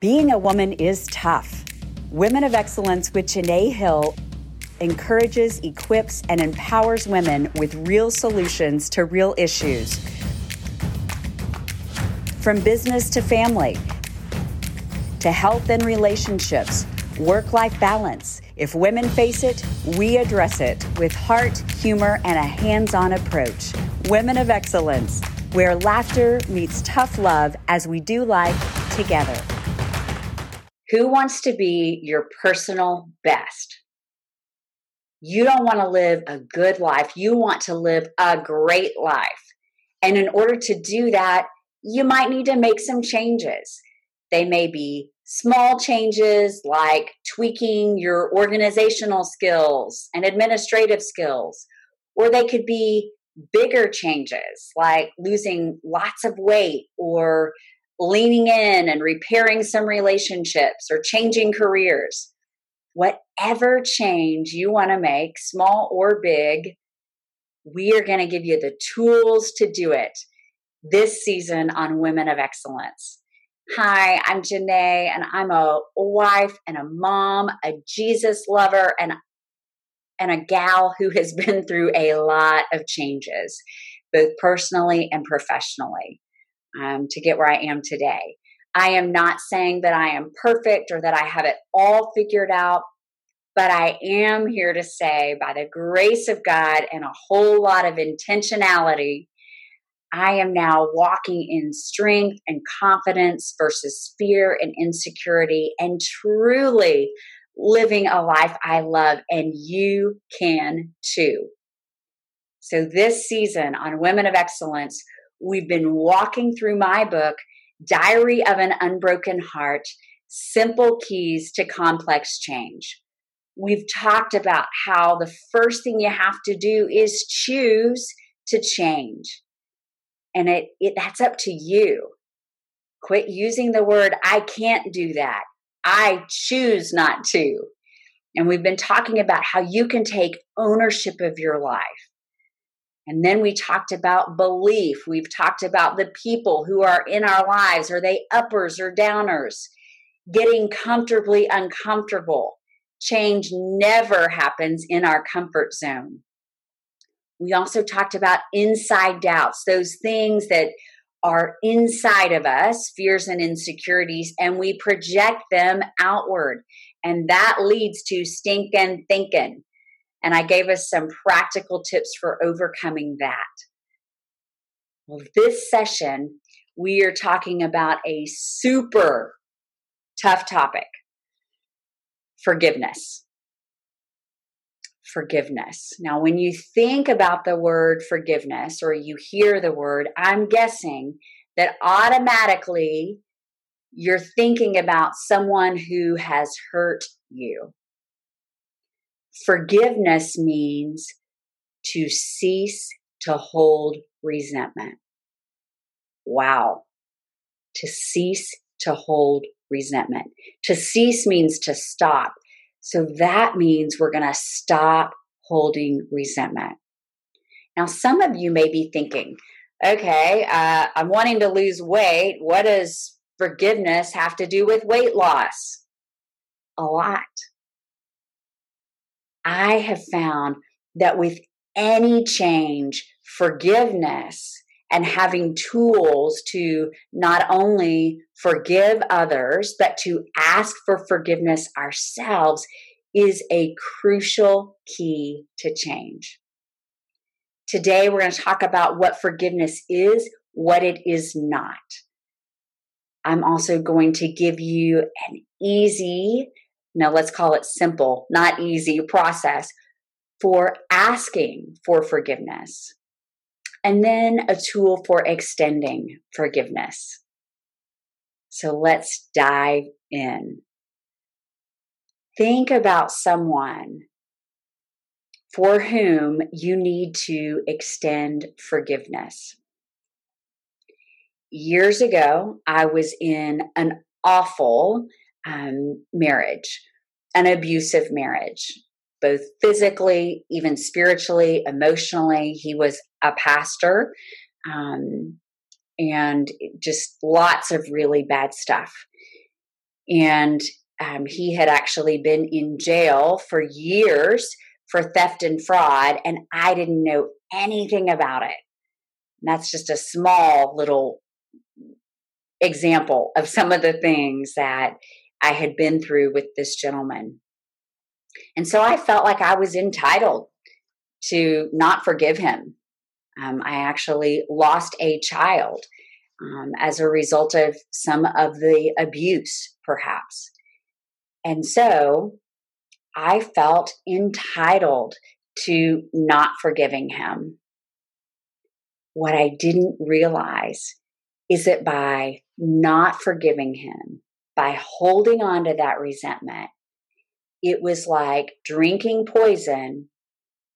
Being a woman is tough. Women of Excellence with Janae Hill encourages, equips, and empowers women with real solutions to real issues. From business to family, to health and relationships, work life balance. If women face it, we address it with heart, humor, and a hands on approach. Women of Excellence, where laughter meets tough love as we do life together. Who wants to be your personal best? You don't want to live a good life. You want to live a great life. And in order to do that, you might need to make some changes. They may be small changes like tweaking your organizational skills and administrative skills, or they could be bigger changes like losing lots of weight or leaning in and repairing some relationships or changing careers. Whatever change you want to make, small or big, we are going to give you the tools to do it this season on Women of Excellence. Hi, I'm Janae, and I'm a wife and a mom, a Jesus lover, and and a gal who has been through a lot of changes, both personally and professionally um, to get where I am today. I am not saying that I am perfect or that I have it all figured out, but I am here to say, by the grace of God and a whole lot of intentionality, I am now walking in strength and confidence versus fear and insecurity and truly living a life I love, and you can too. So, this season on Women of Excellence, We've been walking through my book, Diary of an Unbroken Heart Simple Keys to Complex Change. We've talked about how the first thing you have to do is choose to change. And it, it that's up to you. Quit using the word I can't do that. I choose not to. And we've been talking about how you can take ownership of your life. And then we talked about belief. We've talked about the people who are in our lives. Are they uppers or downers? Getting comfortably uncomfortable. Change never happens in our comfort zone. We also talked about inside doubts, those things that are inside of us, fears and insecurities, and we project them outward. And that leads to stinking thinking. And I gave us some practical tips for overcoming that. Well, this session, we are talking about a super tough topic forgiveness. Forgiveness. Now, when you think about the word forgiveness or you hear the word, I'm guessing that automatically you're thinking about someone who has hurt you. Forgiveness means to cease to hold resentment. Wow. To cease to hold resentment. To cease means to stop. So that means we're going to stop holding resentment. Now, some of you may be thinking, okay, uh, I'm wanting to lose weight. What does forgiveness have to do with weight loss? A lot. I have found that with any change, forgiveness and having tools to not only forgive others, but to ask for forgiveness ourselves is a crucial key to change. Today, we're going to talk about what forgiveness is, what it is not. I'm also going to give you an easy now let's call it simple, not easy process for asking for forgiveness. And then a tool for extending forgiveness. So let's dive in. Think about someone for whom you need to extend forgiveness. Years ago, I was in an awful um, marriage, an abusive marriage, both physically, even spiritually, emotionally. He was a pastor um, and just lots of really bad stuff. And um, he had actually been in jail for years for theft and fraud, and I didn't know anything about it. And that's just a small little example of some of the things that I had been through with this gentleman. And so I felt like I was entitled to not forgive him. Um, I actually lost a child um, as a result of some of the abuse, perhaps. And so I felt entitled to not forgiving him. What I didn't realize is that by not forgiving him, by holding on to that resentment, it was like drinking poison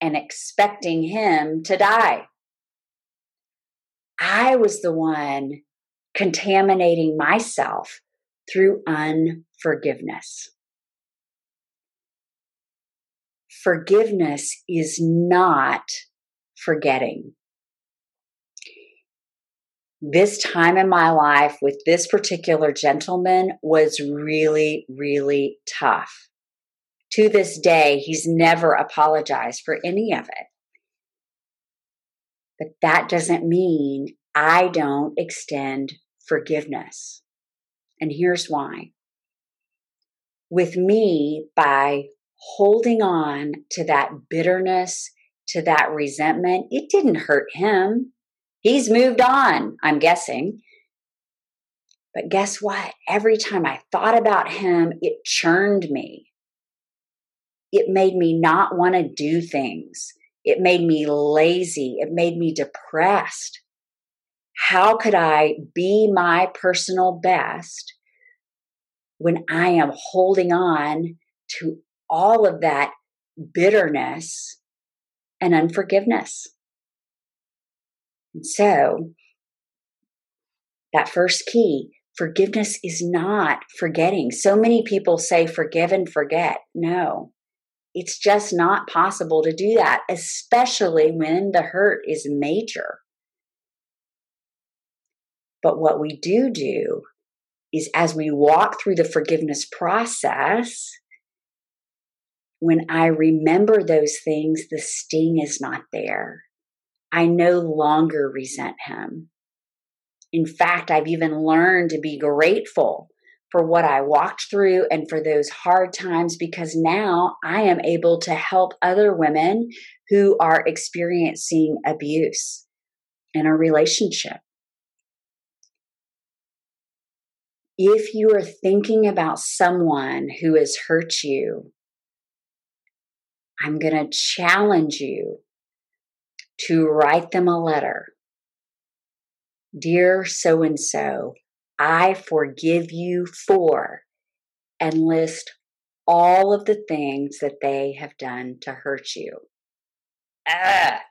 and expecting him to die. I was the one contaminating myself through unforgiveness. Forgiveness is not forgetting. This time in my life with this particular gentleman was really, really tough. To this day, he's never apologized for any of it. But that doesn't mean I don't extend forgiveness. And here's why. With me, by holding on to that bitterness, to that resentment, it didn't hurt him. He's moved on, I'm guessing. But guess what? Every time I thought about him, it churned me. It made me not want to do things. It made me lazy. It made me depressed. How could I be my personal best when I am holding on to all of that bitterness and unforgiveness? And so, that first key forgiveness is not forgetting. So many people say forgive and forget. No, it's just not possible to do that, especially when the hurt is major. But what we do do is as we walk through the forgiveness process, when I remember those things, the sting is not there. I no longer resent him. In fact, I've even learned to be grateful for what I walked through and for those hard times because now I am able to help other women who are experiencing abuse in a relationship. If you are thinking about someone who has hurt you, I'm going to challenge you to write them a letter. Dear so and so, I forgive you for, and list all of the things that they have done to hurt you. Ah,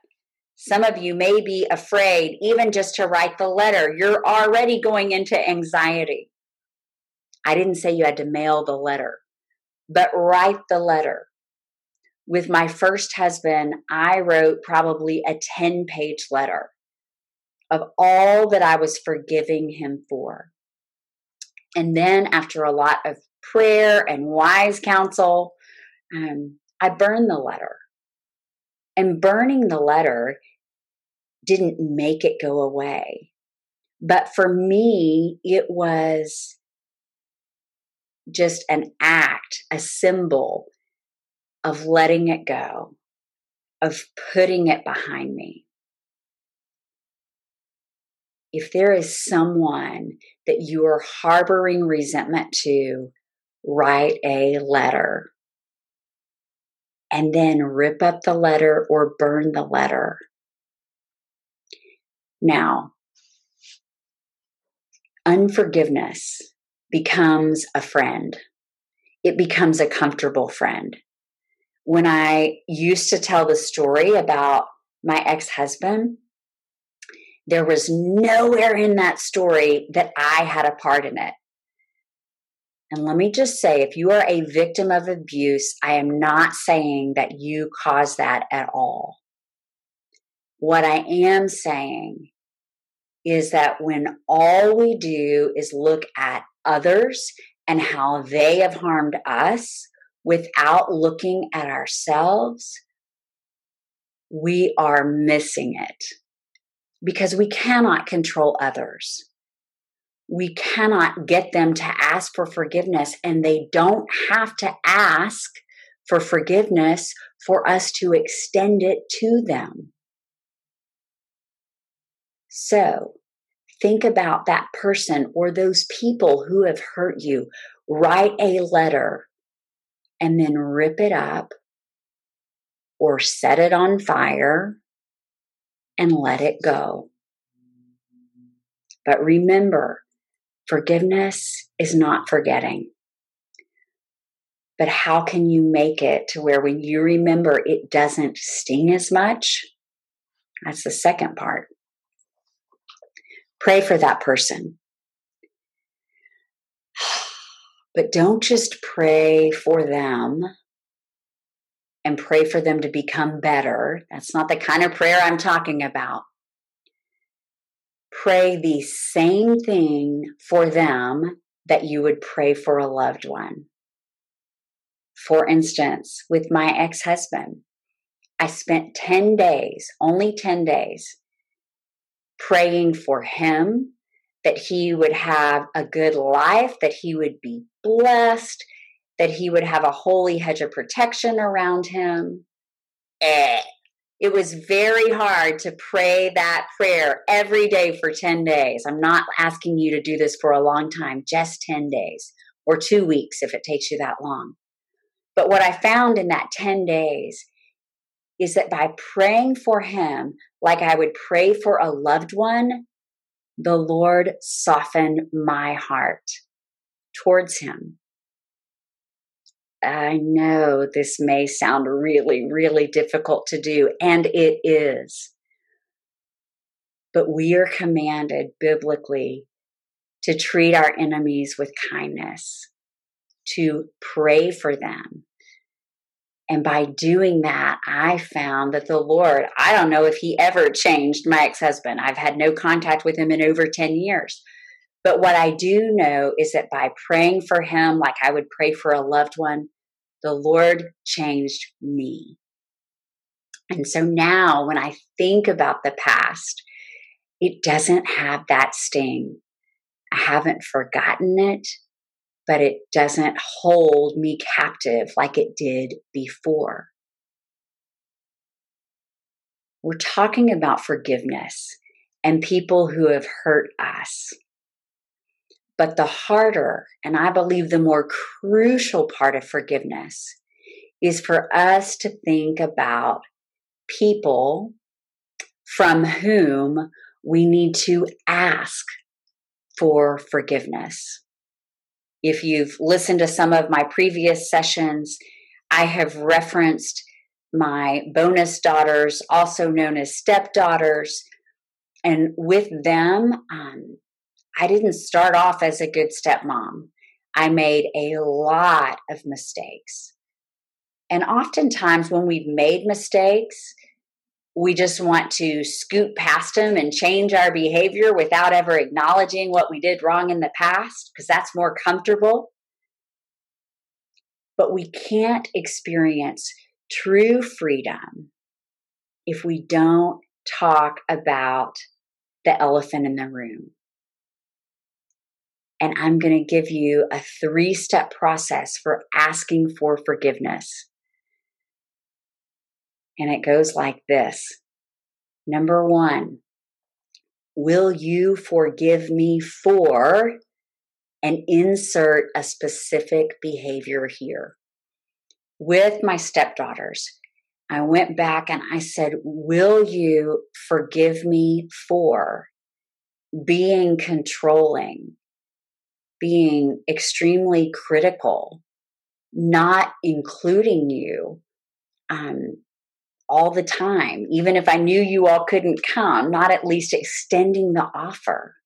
some of you may be afraid even just to write the letter. You're already going into anxiety. I didn't say you had to mail the letter, but write the letter. With my first husband, I wrote probably a 10 page letter of all that I was forgiving him for. And then, after a lot of prayer and wise counsel, um, I burned the letter. And burning the letter didn't make it go away. But for me, it was just an act, a symbol of letting it go, of putting it behind me if there is someone that you are harboring resentment to, write a letter and then rip up the letter or burn the letter. Now, unforgiveness becomes a friend. It becomes a comfortable friend. When I used to tell the story about my ex husband, there was nowhere in that story that I had a part in it. And let me just say if you are a victim of abuse, I am not saying that you caused that at all. What I am saying is that when all we do is look at others and how they have harmed us without looking at ourselves, we are missing it because we cannot control others. We cannot get them to ask for forgiveness, and they don't have to ask for forgiveness for us to extend it to them. So, think about that person or those people who have hurt you. Write a letter and then rip it up or set it on fire and let it go. But remember, forgiveness is not forgetting. But how can you make it to where when you remember it doesn't sting as much? That's the second part. Pray for that person. But don't just pray for them and pray for them to become better. That's not the kind of prayer I'm talking about. Pray the same thing for them that you would pray for a loved one. For instance, with my ex husband, I spent 10 days, only 10 days, praying for him that he would have a good life, that he would be blessed, that he would have a holy hedge of protection around him. Eh. It was very hard to pray that prayer every day for 10 days. I'm not asking you to do this for a long time, just 10 days or two weeks if it takes you that long. But what I found in that 10 days is that by praying for him like I would pray for a loved one, the Lord softened my heart towards him. I know this may sound really, really difficult to do, and it is. But we are commanded biblically to treat our enemies with kindness, to pray for them, and by doing that, I found that the Lord, I don't know if he ever changed my ex husband. I've had no contact with him in over 10 years. But what I do know is that by praying for him like I would pray for a loved one, the Lord changed me. And so now when I think about the past, it doesn't have that sting. I haven't forgotten it but it doesn't hold me captive like it did before. We're talking about forgiveness and people who have hurt us. But the harder, and I believe the more crucial part of forgiveness, is for us to think about people from whom we need to ask for forgiveness. If you've listened to some of my previous sessions, I have referenced my bonus daughters, also known as stepdaughters. And with them, um, I didn't start off as a good stepmom. I made a lot of mistakes. And oftentimes, when we've made mistakes, we just want to scoot past them and change our behavior without ever acknowledging what we did wrong in the past because that's more comfortable. But we can't experience true freedom if we don't talk about the elephant in the room. And I'm going to give you a three step process for asking for forgiveness. And it goes like this Number one, will you forgive me for and insert a specific behavior here? With my stepdaughters, I went back and I said, Will you forgive me for being controlling, being extremely critical, not including you, um, all the time, even if I knew you all couldn't come, not at least extending the offer.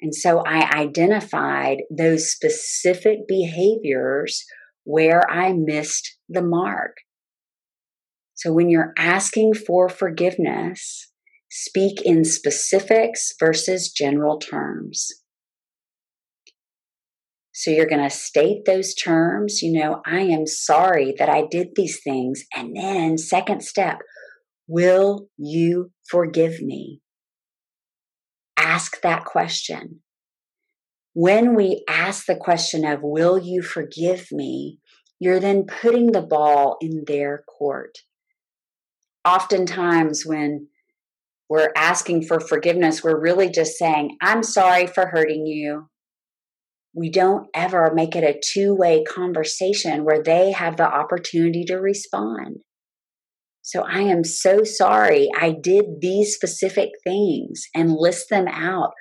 And so I identified those specific behaviors where I missed the mark. So when you're asking for forgiveness, speak in specifics versus general terms. So you're going to state those terms, you know, I am sorry that I did these things. And then, second step, will you forgive me? Ask that question. When we ask the question of, will you forgive me? You're then putting the ball in their court. Oftentimes, when we're asking for forgiveness, we're really just saying, I'm sorry for hurting you we don't ever make it a two way conversation where they have the opportunity to respond. So I am so sorry. I did these specific things and list them out.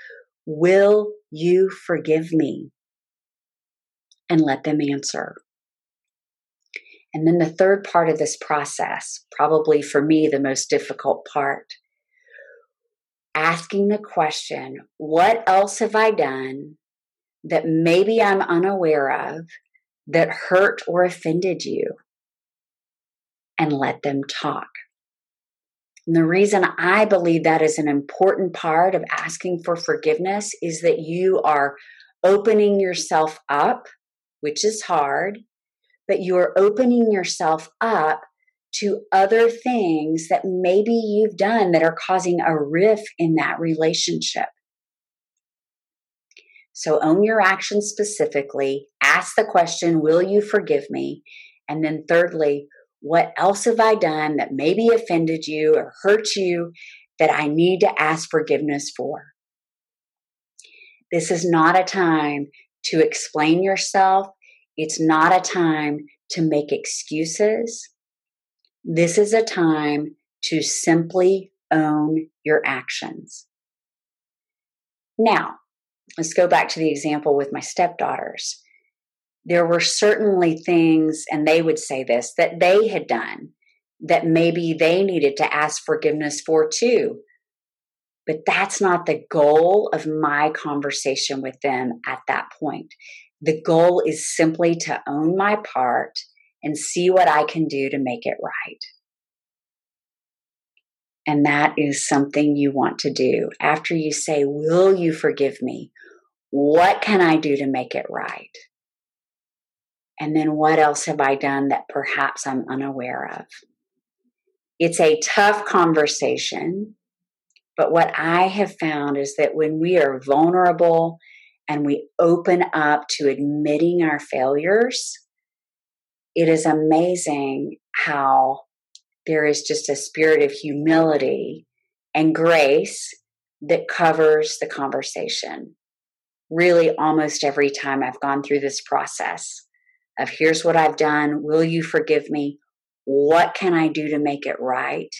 Will you forgive me? And let them answer. And then the third part of this process, probably for me the most difficult part, asking the question, What else have I done that maybe I'm unaware of that hurt or offended you and let them talk. And the reason I believe that is an important part of asking for forgiveness is that you are opening yourself up, which is hard, but you are opening yourself up to other things that maybe you've done that are causing a rift in that relationship. So own your actions specifically. Ask the question, Will you forgive me? And then, thirdly, what else have I done that maybe offended you or hurt you that I need to ask forgiveness for? This is not a time to explain yourself. It's not a time to make excuses. This is a time to simply own your actions. Now, let's go back to the example with my stepdaughters. There were certainly things, and they would say this, that they had done that maybe they needed to ask forgiveness for too. But that's not the goal of my conversation with them at that point. The goal is simply to own my part and see what I can do to make it right. And that is something you want to do. After you say, Will you forgive me? What can I do to make it right? And then what else have I done that perhaps I'm unaware of? It's a tough conversation, but what I have found is that when we are vulnerable and we open up to admitting our failures, it is amazing how there is just a spirit of humility and grace that covers the conversation really almost every time I've gone through this process of here's what I've done. Will you forgive me? What can I do to make it right?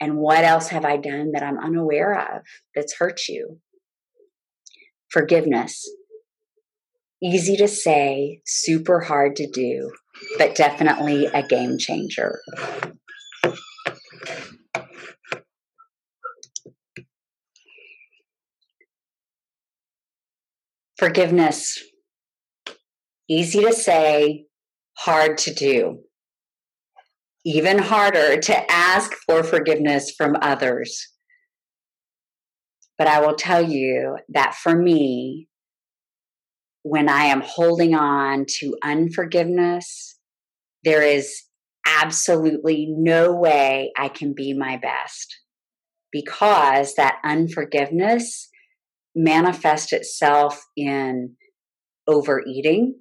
And what else have I done that I'm unaware of that's hurt you? Forgiveness. Easy to say, super hard to do, but definitely a game changer. Forgiveness. Easy to say, hard to do. Even harder to ask for forgiveness from others. But I will tell you that for me, when I am holding on to unforgiveness, there is absolutely no way I can be my best because that unforgiveness manifests itself in overeating.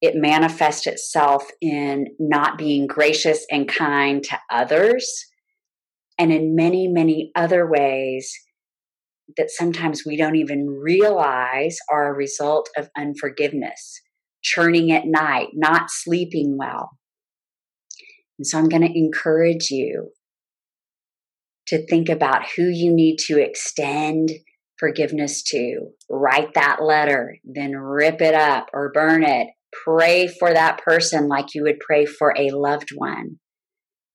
It manifests itself in not being gracious and kind to others, and in many, many other ways that sometimes we don't even realize are a result of unforgiveness, churning at night, not sleeping well. And so I'm going to encourage you to think about who you need to extend forgiveness to. Write that letter, then rip it up or burn it. Pray for that person like you would pray for a loved one,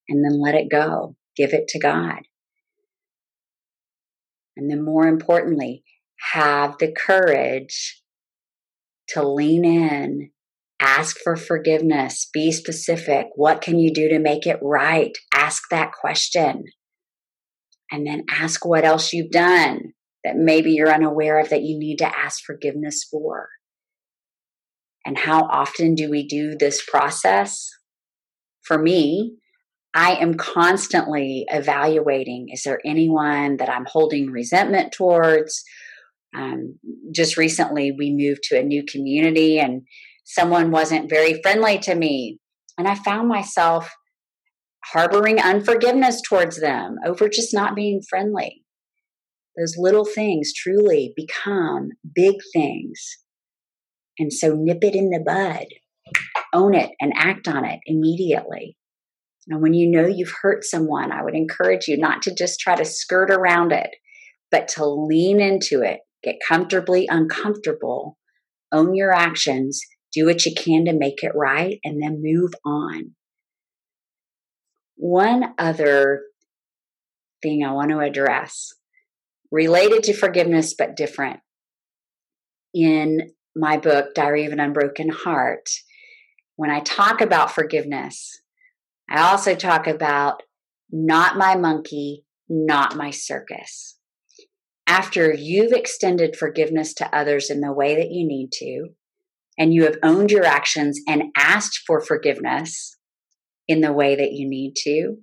and then let it go. Give it to God. And then, more importantly, have the courage to lean in, ask for forgiveness, be specific. What can you do to make it right? Ask that question. And then ask what else you've done that maybe you're unaware of that you need to ask forgiveness for. And how often do we do this process? For me, I am constantly evaluating is there anyone that I'm holding resentment towards? Um, just recently, we moved to a new community and someone wasn't very friendly to me. And I found myself harboring unforgiveness towards them over just not being friendly. Those little things truly become big things. And so nip it in the bud, own it, and act on it immediately. And when you know you've hurt someone, I would encourage you not to just try to skirt around it, but to lean into it, get comfortably uncomfortable, own your actions, do what you can to make it right, and then move on. One other thing I want to address related to forgiveness but different. In my book, Diary of an Unbroken Heart, when I talk about forgiveness, I also talk about not my monkey, not my circus. After you've extended forgiveness to others in the way that you need to, and you have owned your actions and asked for forgiveness in the way that you need to,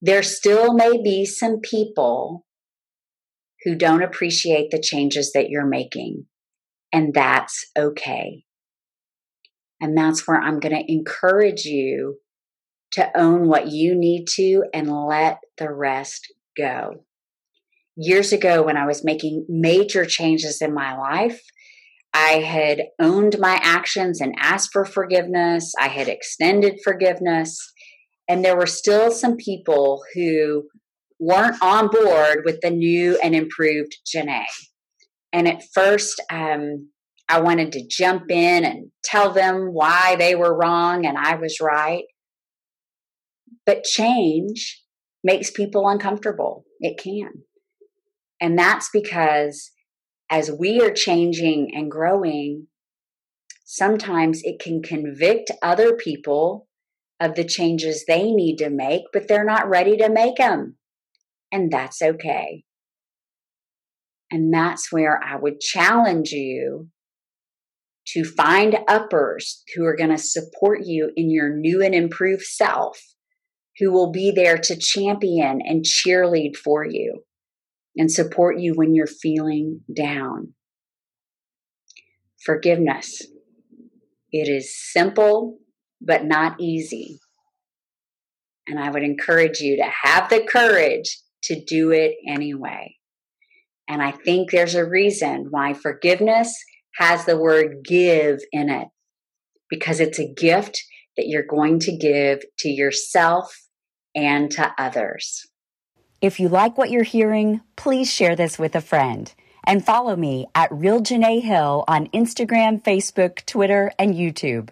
there still may be some people who don't appreciate the changes that you're making. And that's okay. And that's where I'm going to encourage you to own what you need to and let the rest go. Years ago, when I was making major changes in my life, I had owned my actions and asked for forgiveness. I had extended forgiveness. And there were still some people who weren't on board with the new and improved Janae. And at first, um, I wanted to jump in and tell them why they were wrong and I was right. But change makes people uncomfortable. It can. And that's because as we are changing and growing, sometimes it can convict other people of the changes they need to make, but they're not ready to make them and that's okay. And that's where I would challenge you to find uppers who are going to support you in your new and improved self, who will be there to champion and cheerlead for you and support you when you're feeling down. Forgiveness. It is simple, but not easy. And I would encourage you to have the courage to do it anyway. And I think there's a reason why forgiveness has the word give in it, because it's a gift that you're going to give to yourself and to others. If you like what you're hearing, please share this with a friend and follow me at Real Janae Hill on Instagram, Facebook, Twitter, and YouTube.